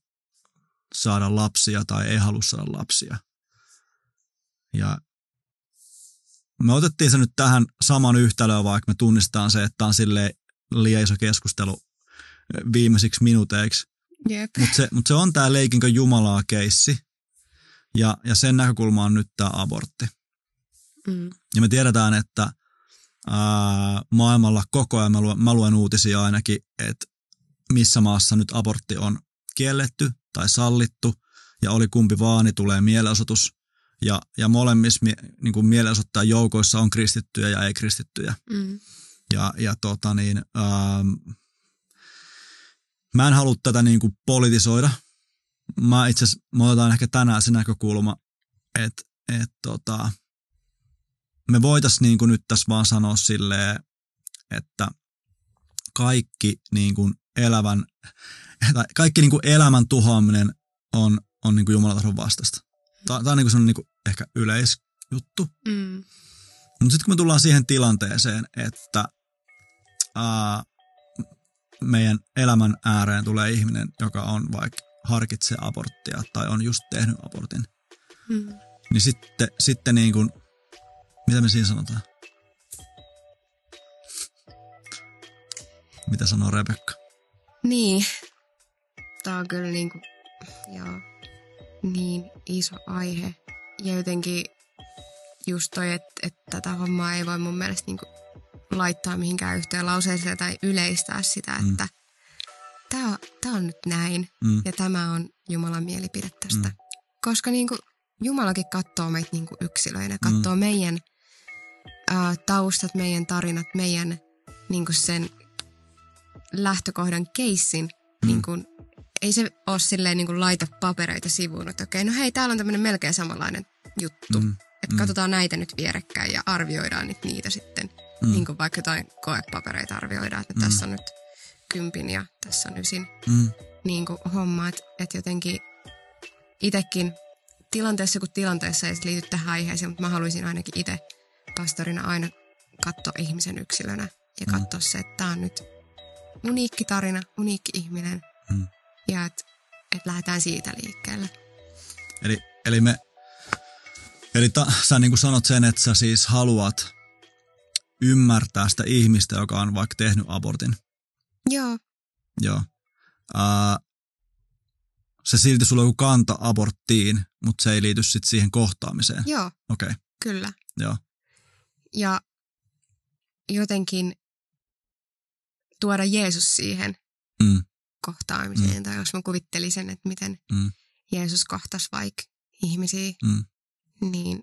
saada lapsia tai ei halua saada lapsia. Ja me otettiin se nyt tähän saman yhtälöön, vaikka me tunnistetaan se, että on sille liian iso keskustelu viimeisiksi minuuteiksi. Mutta se, mut se on tämä leikinkö Jumalaa keissi. Ja, ja sen näkökulma on nyt tämä abortti. Mm. Ja me tiedetään, että ää, maailmalla koko ajan, mä luen, mä luen uutisia ainakin, että missä maassa nyt abortti on kielletty tai sallittu, ja oli kumpi vaan, niin tulee mielenosoitus. Ja, ja molemmissa niin kuin mielenosoittajan joukoissa on kristittyjä ja ei-kristittyjä. Mm. Ja, ja tota niin, ähm, mä en halua tätä niin kuin politisoida. Mä itse asiassa, otetaan ehkä tänään se näkökulma, että et tota, me voitaisiin niin kuin nyt tässä vaan sanoa silleen, että kaikki niin kuin elävän, tai kaikki niin kuin elämän tuhoaminen on, on niin kuin Jumalan vastaista. Tämä, on niin kuin niin kuin ehkä yleisjuttu. Mm. Mutta sitten kun me tullaan siihen tilanteeseen, että ää, meidän elämän ääreen tulee ihminen, joka on vaikka harkitsee aborttia tai on just tehnyt abortin, Mm. niin sitten, sitten niin kuin, mitä me siinä sanotaan? Mitä sanoo Rebekka? Niin. Tämä on kyllä niinku, joo, niin iso aihe. Ja jotenkin just toi, että, että tätä hommaa ei voi mun mielestä niinku laittaa mihinkään yhteen lauseeseen tai yleistää sitä, Mm. että tämä on, tää on nyt näin Mm, ja tämä on Jumalan mielipide tästä. Mm. Koska niinku Jumalakin katsoo meitä niinku yksilöinä, katsoo Mm. meidän ää, taustat, meidän tarinat, meidän niinku sen lähtökohdan keissin. Mm. Niin kuin, ei se ole silleen niin kuin laita papereita sivuun, että okei, no hei, täällä on tämmöinen melkein samanlainen juttu. mm, Että Mm. katsotaan näitä nyt vierekkäin ja arvioidaan nyt niitä sitten. Mm, Niin kuin vaikka jotain koepapereita arvioidaan, että Mm. tässä on nyt kympin ja tässä on ysin mm, niin kuin homma, että, että jotenkin itsekin tilanteessa kuin tilanteessa ei liity tähän aiheeseen, mutta mä haluaisin ainakin itse pastorina aina katsoa ihmisen yksilönä ja Mm. katsoa se, että tämä on nyt uniikki tarina, uniikki ihminen Mm. ja että et lähdetään siitä liikkeelle. Eli, eli me, eli ta, sä niin kuin sanot sen, että sä siis haluat ymmärtää sitä ihmistä, joka on vaikka tehnyt abortin. Joo, Joo. Ää, se silti sulla on joku kanta aborttiin, mutta se ei liity sit siihen kohtaamiseen. joo, Okei, okay. kyllä. joo. Ja jotenkin tuoda Jeesus siihen Mm, kohtaamiseen. Tai jos mä kuvittelisin, että miten Mm. Jeesus kohtasi vaikka ihmisiä, mm, niin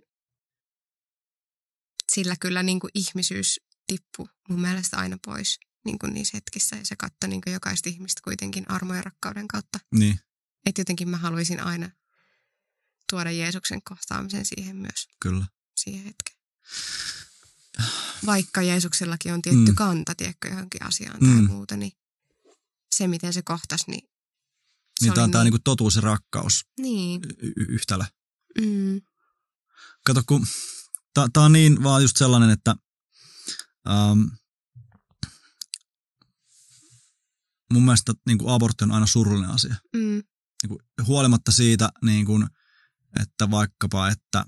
sillä kyllä niin kuin ihmisyys tippui mun mielestä aina pois niin kuin niissä hetkissä. Ja se katsoi niin jokaista ihmistä kuitenkin armo ja rakkauden kautta. niin, Että jotenkin mä haluaisin aina tuoda Jeesuksen kohtaamisen siihen myös, kyllä. siihen hetkeen. Vaikka Jeesuksellakin on tietty Mm. kanta, tiedätkö, johonkin asiaan tai Mm. muuta, niin se, miten se kohtasi, niin se Niin tämä on tämä niin, totuus ja rakkaus niin. y- yhtälö. Mm, Kato, kun tämä on niin vaan just sellainen, että um, mun mielestä niin kuin abortti on aina surullinen asia. mm, Niin kuin, huolimatta siitä, niin kuin, että vaikkapa, että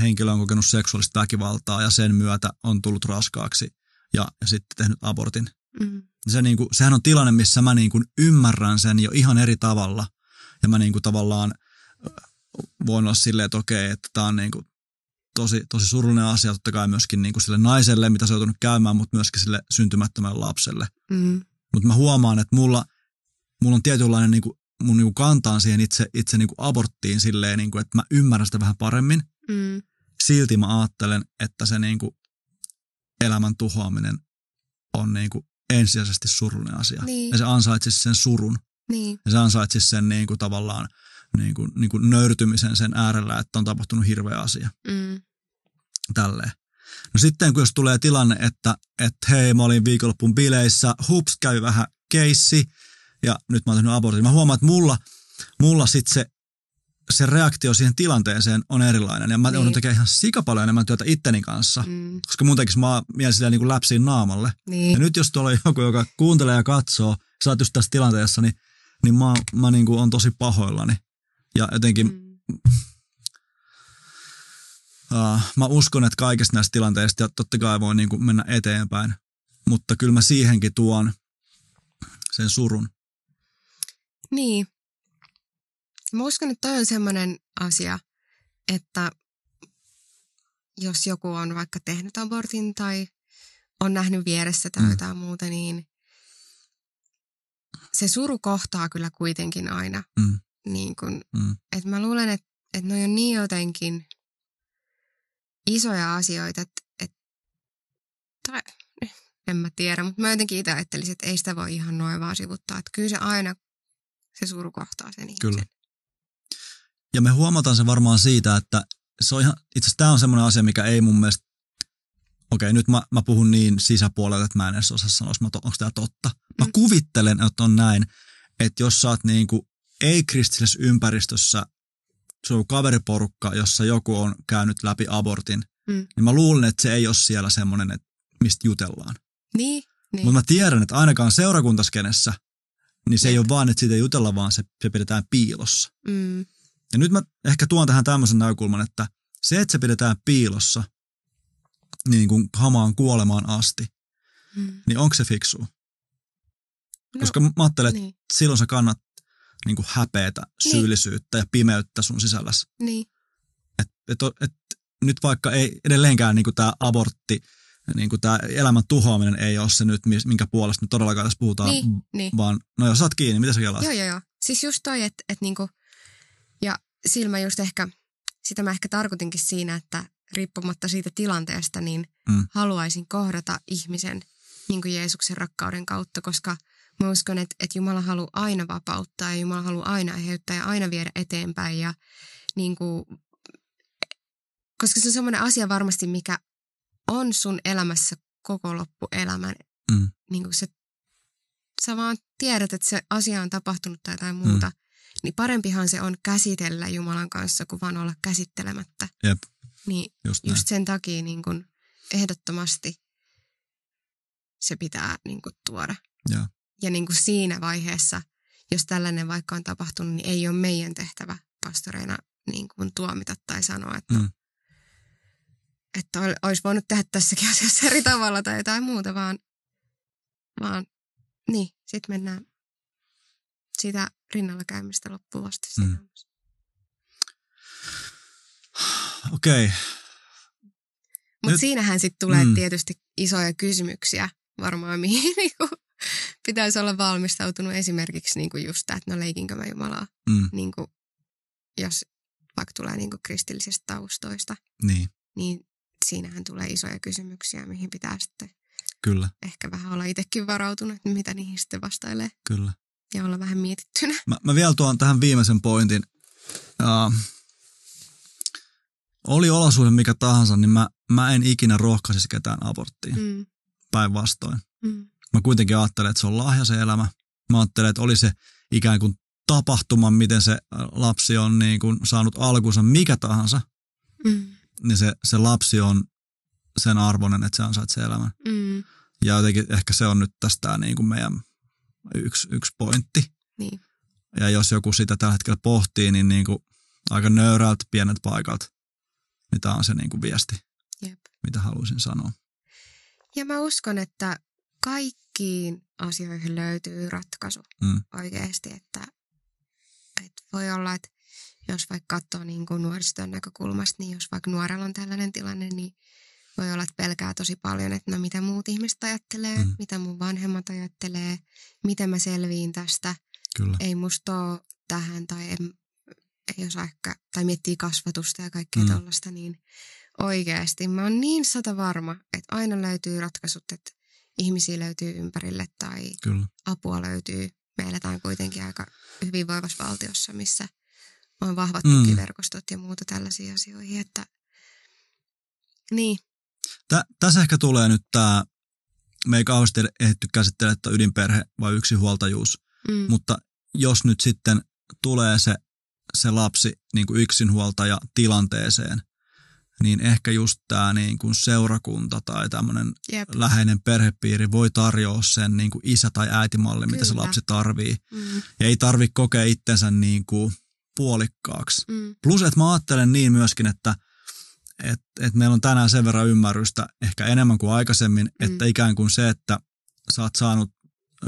henkilö on kokenut seksuaalista väkivaltaa ja sen myötä on tullut raskaaksi ja, ja sitten tehnyt abortin. mm, Se, niin kuin, sehän on tilanne, missä mä niin kuin ymmärrän sen jo ihan eri tavalla. Ja mä niin kuin tavallaan voin olla silleen, että okei, että tämä on niin kuin tosi, tosi surullinen asia totta kai myöskin niin kuin sille naiselle, mitä se on joutunut käymään, mutta myöskin sille syntymättömälle lapselle. mm, Mutta mä huomaan, että mulla, mulla on tietynlainen niin kuin mun niin kuin kantaan siihen itse, itse niin kuin aborttiin silleen, niin kuin, että mä ymmärrän sitä vähän paremmin. Mm. Silti mä ajattelen, että se niin kuin elämän tuhoaminen on niin kuin ensisijaisesti surullinen asia. Niin. Ja se ansaitsisi sen surun. Niin. Ja se ansaitsisi sen niin kuin tavallaan niin kuin, niin kuin nöyrtymisen sen äärellä, että on tapahtunut hirveä asia. Mm. Tälleen. No sitten kun jos tulee tilanne, että, että hei mä olin viikonloppun bileissä, hups käy vähän keissi ja nyt mä oon tehnyt abortin. Mä huomaan, että mulla, mulla sitten se, se reaktio siihen tilanteeseen on erilainen. Ja mä Niin. tekemään ihan sika paljon enemmän työtä itteni kanssa, Mm. koska mun tekisi mä mieli silleen niin kuin läpsiin naamalle. Ja Niin. nyt jos tuolla on joku, joka kuuntelee ja katsoo, sä oot just tässä tilanteessa, niin, niin mä, mä niin kuin on tosi pahoillani. Ja jotenkin Mm. Uh, mä uskon, että kaikista näistä tilanteista ja totta kai voi niin kuin mennä eteenpäin. Mutta kyllä mä siihenkin tuon sen surun. Niin. Mä uskon, että toi on semmoinen asia, että jos joku on vaikka tehnyt abortin tai on nähnyt vieressä tai Mm. jotain muuta, niin se suru kohtaa kyllä kuitenkin aina. Mm, Niin kun, mm, että mä luulen, että, että noi on niin jotenkin isoja asioita, että, että tai, en mä tiedä, mutta mä jotenkin itse ajattelisin, että ei sitä voi ihan noin vaan sivuttaa. Että kyllä se aina, se suru kohtaa sen ihmisen. Kyllä. Ja me huomataan se varmaan siitä, että se on ihan, itse asiassa tämä on semmoinen asia, mikä ei mun mielestä, okei nyt mä, mä puhun niin sisäpuolelle, että mä en edes osaa sanoa, to, onko tämä totta. Mä Mm. kuvittelen, että on näin, että jos sä oot niinku ei-kristillisessä ympäristössä, se on kaveriporukka, jossa joku on käynyt läpi abortin, Mm. niin mä luulen, että se ei ole siellä semmoinen, että mistä jutellaan. Niin, niin. Mutta mä tiedän, että ainakaan seurakuntaskenessä, niin se ei Jep. ole vaan, että siitä ei jutella, vaan se, se pidetään piilossa. Mm, Ja nyt mä ehkä tuon tähän tämmöisen näkökulman, että se, että se pidetään piilossa niin kuin hamaan kuolemaan asti, mm. niin onko se fiksu? No, Koska mä ajattelen, että niin, silloin sä kannat niin kuin häpeätä, Niin. syyllisyyttä ja pimeyttä sun sisälläsi. niin, Et, et, et, nyt vaikka ei edelleenkään niin kuin tämä abortti, niin kuin tämä elämän tuhoaminen ei ole se nyt, minkä puolesta me todellakaan tässä puhutaan, Niin, niin. vaan no jos saat kiinni, mitä sä kelaat? Joo, joo, joo. Siis just toi, että et niinku, ja sillä mä just ehkä, sitä mä ehkä tarkoitinkin siinä, että riippumatta siitä tilanteesta, niin Mm. haluaisin kohdata ihmisen niin kuin Jeesuksen rakkauden kautta, koska mä uskon, että, että Jumala haluaa aina vapauttaa ja Jumala haluaa aina eheyttää ja aina viedä eteenpäin ja niin kuin, koska se on semmoinen asia varmasti, mikä on sun elämässä koko loppuelämän. Mm. Niin kuin se, sä vaan tiedät, että se asia on tapahtunut tai jotain muuta. Niin parempihan se on käsitellä Jumalan kanssa, kuin vaan olla käsittelemättä. Jep, Niin just näin. just sen takia niin kuin ehdottomasti se pitää niin kuin tuoda. Joo. Ja niin kuin siinä vaiheessa, jos tällainen vaikka on tapahtunut, niin ei ole meidän tehtävä pastoreina niin kuin tuomita tai sanoa, että, Mm. että ol- olisi voinut tehdä tässäkin asiassa eri tavalla tai jotain muuta, vaan, vaan niin, sitten mennään sitä rinnalla käymistä loppuun asti. Mm. Okei, Mutta Nyt- siinähän sitten tulee mm. tietysti isoja kysymyksiä varmaan, mihin niinku pitäisi olla valmistautunut esimerkiksi niinku just tämä, että no leikinkö mä Jumalaa, mm, niinku, jos vaikka tulee niinku kristillisistä taustoista, niin, niin siinähän tulee isoja kysymyksiä, mihin pitää sitten kyllä, ehkä vähän olla itsekin varautunut, että mitä niihin sitten vastailee kyllä. ja olla vähän mietittynä. Mä, mä vielä tuon tähän viimeisen pointin. Uh, oli olosuhde mikä tahansa, niin mä, mä en ikinä rohkaisisi ketään aborttiin. Mm. Päinvastoin. Mm. Mä kuitenkin ajattelen, että se on lahja se elämä. Mä ajattelen, että oli se ikään kuin tapahtuma, miten se äh, lapsi on niin kuin saanut alkunsa mikä tahansa, Mm. niin se, se lapsi on sen arvoinen, että se ansaitsee elämän. Mm. Ja jotenkin ehkä se on nyt tästä niin kuin meidän yksi, yksi pointti. Niin. Ja jos joku sitä tällä hetkellä pohtii, niin, niin kuin aika nöyrältä pienet paikat, niin tämä on se niin kuin viesti, Jep. mitä haluaisin sanoa. Ja mä uskon, että kaikkiin asioihin löytyy ratkaisu Mm. oikeasti, että, että voi olla, että jos vaikka katsoo niin kuin nuorisotyön näkökulmasta, niin jos vaikka nuorella on tällainen tilanne, niin voi olla, että pelkää tosi paljon, että no mitä muut ihmiset ajattelee, Mm. mitä mun vanhemmat ajattelee, miten mä selviin tästä. Kyllä. ei musta ole tähän tai en, ei osaa ehkä, tai miettii kasvatusta ja kaikkea Mm. tollasta, niin oikeasti mä oon niin sata varma, että aina löytyy ratkaisut, että ihmisiä löytyy ympärille tai Kyllä. apua löytyy. Me eletään kuitenkin aika hyvinvoivassa valtiossa, missä on vahvat Mm. tukiverkostot ja muuta tällaisia asioihin, että niin, Tä, tässä ehkä tulee nyt tämä, me ei kauheasti ehditty käsitellä, että ydinperhe vai yksinhuoltajuus, mm, mutta jos nyt sitten tulee se, se lapsi niin kuin yksinhuoltaja tilanteeseen, niin ehkä just tämä niin kuin seurakunta tai tämmöinen jep, läheinen perhepiiri voi tarjoa sen niin kuin isä- tai äitimalli, mitä se lapsi tarvii. mm, Ja ei tarvi kokea itsensä niin kuin puolikkaaksi. mm, Plus, että mä ajattelen niin myöskin, että et, et meillä on tänään sen verran ymmärrystä, ehkä enemmän kuin aikaisemmin, mm. että ikään kuin se, että sä oot saanut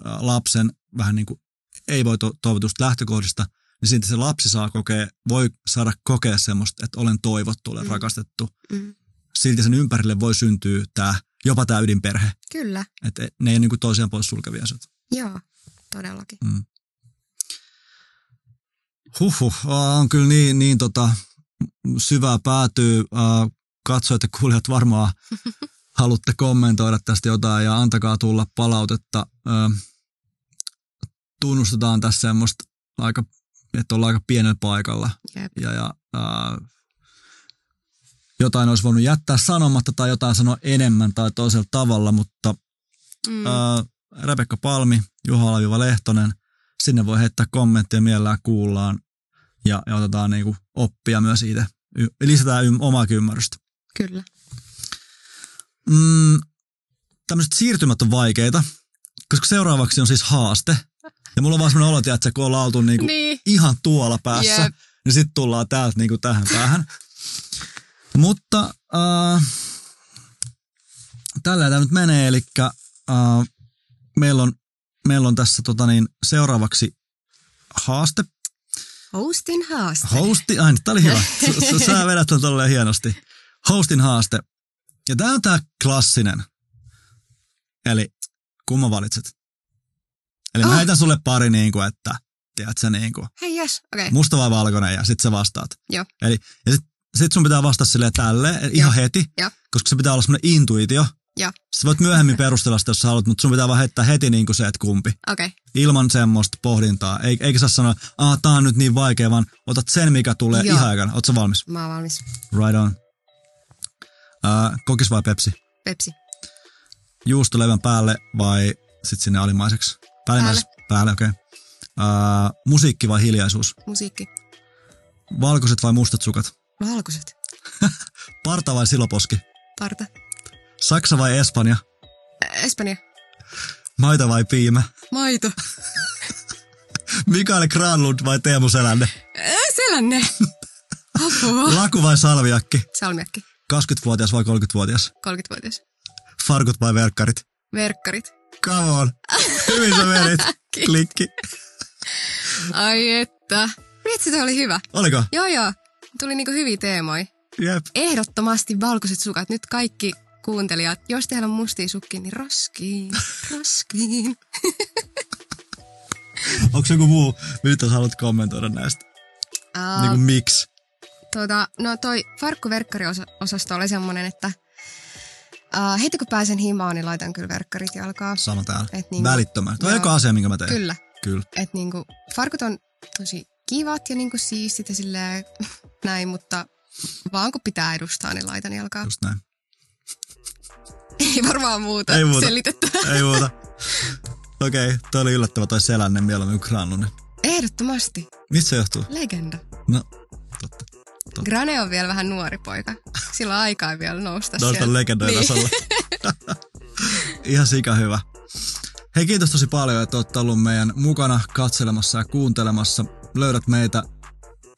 lapsen vähän niin kuin ei voi to- toivotusta lähtökohdista, niin siitä se lapsi saa kokea, voi saada kokea semmoista, että olen toivottu, olen mm. Rakastettu. mm, Silti sen ympärille voi syntyä tää, jopa tämä ydinperhe. kyllä, Että ne ei ole niin toisiaan pois sulkevia asioita. joo, todellakin. Mm. Huhhuh, on kyllä niin, niin tota, syvää päätyy. Ää, Katsojat ja kuulijat varmaan haluatte kommentoida tästä jotain ja antakaa tulla palautetta. Tunnustetaan tässä semmoista aika, että ollaan aika pienellä paikalla Jep. ja, ja ää, jotain olisi voinut jättää sanomatta tai jotain sanoa enemmän tai toisella tavalla, mutta Mm, Ää, Rebekka Palmi, Juha Lehtonen. Sinne voi heittää kommentteja, mielellään kuullaan ja, ja otetaan niinku oppia myös siitä. Lisätään ym- omaa ymmärrystä. kyllä. Mm, tämmöiset siirtymät on vaikeita, koska seuraavaksi on siis haaste. Ja mulla on vaan semmoinen olo, että kun ollaan oltu niinku Niin, ihan tuolla päässä, Jep. niin sitten tullaan täältä niinku tähän päähän. Mutta äh, tällä tämä nyt menee, eli äh, meillä, on, meillä on tässä tota niin, seuraavaksi haaste. hostin haaste. Hosti, ai, tämä oli hyvä. S- s- Sä vedät tämän tolleen hienosti. Hostin haaste. Ja tämä on tämä klassinen. Eli kumman valitset? Eli mä Ah. heitän sulle pari niin kuin, että tiedätkö niin kuin, Hei, yes, okei. Okay. musta vai valkoinen ja sit sä vastaat. Joo. Eli, ja sit, sit sun pitää vastata silleen tälleen, ihan heti, Joo. koska se pitää olla semmoinen intuitio. Joo. Sä voit myöhemmin perustella sitä, jos sä haluat, mutta sun pitää vaan heittää heti niin kuin se, että kumpi. Okei, okay. Ilman semmoista pohdintaa. Ei, eikä saa sanoa, että tää on nyt niin vaikea, vaan otat sen, mikä tulee Joo. ihan aikana. Oot sä valmis? mä oon valmis. Right on. Uh, kokis vai Pepsi? Pepsi. Juustolevän päälle vai sit sinne alimaiseksi? Päällimmäiseksi? Päälle, okei. Okay. Uh, musiikki vai hiljaisuus? Musiikki. Valkoiset vai mustat sukat? Valkoiset. Parta vai siloposki? Parta. Saksa vai Espanja? Espanja. Maita vai piimä? Maito. Mikael Granlund vai Teemu Selänne? Selänne. Apua. Laku vai salviakki? Salmiakki. 20-vuotias vai 30-vuotias? 30-vuotias. Farkut vai verkkarit? Verkkarit. Come on. Hyvin sä menit. Klikki. Ai että. Vitsi, se oli hyvä. Oliko? Joo, joo. Tuli niinku hyviä teemoja. Jep. Ehdottomasti valkoiset sukat. Nyt kaikki kuuntelijat, jos teillä on mustia sukkia, niin roskiin, roskiin. Onko joku muu, mitä sä haluat kommentoida näistä? Uh, Niin kuin miksi? Tota, no toi farkkuverkkariosasto oli semmonen, että uh, heti kun pääsen himaan, niin laitan kyllä verkkarit jalkaan. Sano täällä. Et niinku- Välittömästi. Toi on Joo. eka asia, minkä mä teen. Kyllä. Kyllä. Et niinku, farkut on tosi kivat ja niinku siistit ja silleen näin, mutta vaan kun pitää edustaa, niin laitan jalkaan. Just näin. Ei varmaan muuta, Ei muuta. selitettä. Ei muuta. Okei, okay, toi oli yllättävä toi selänne mieluummin kuin. Ehdottomasti. Mistä se johtuu? Legenda. No, totta. Grane on vielä vähän nuori poika. Sillä on aikaa vielä nousta Nousta legendojen Niin. Ihan sika hyvä. Hei, kiitos tosi paljon, että olette ollut meidän mukana katselemassa ja kuuntelemassa. Löydät meitä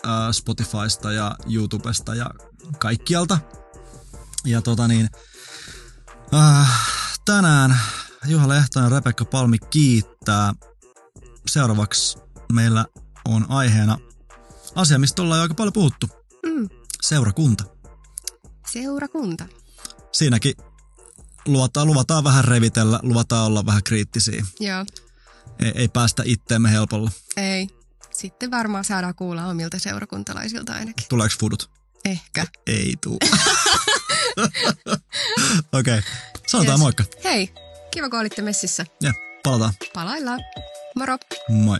äh, Spotifysta ja YouTubesta ja kaikkialta. Ja tota niin, äh, tänään Juha Lehtonen ja Rebekka Palmi kiittää. Seuraavaksi meillä on aiheena asia, mistä ollaan jo aika paljon puhuttu. Seurakunta. Seurakunta. Siinäkin luvataan, luvataan vähän revitellä, luvataan olla vähän kriittisiä. Joo. ei, ei päästä itteemme helpolla. Ei. Sitten varmaan saadaan kuulla omilta seurakuntalaisilta ainakin. Tuleeko fudut? Ehkä. Ei tuu. Okei, okay. sanotaan yes. moikka. Hei, kiva kun olitte messissä. Ja, palataan. Palaillaan. Moro. Moi.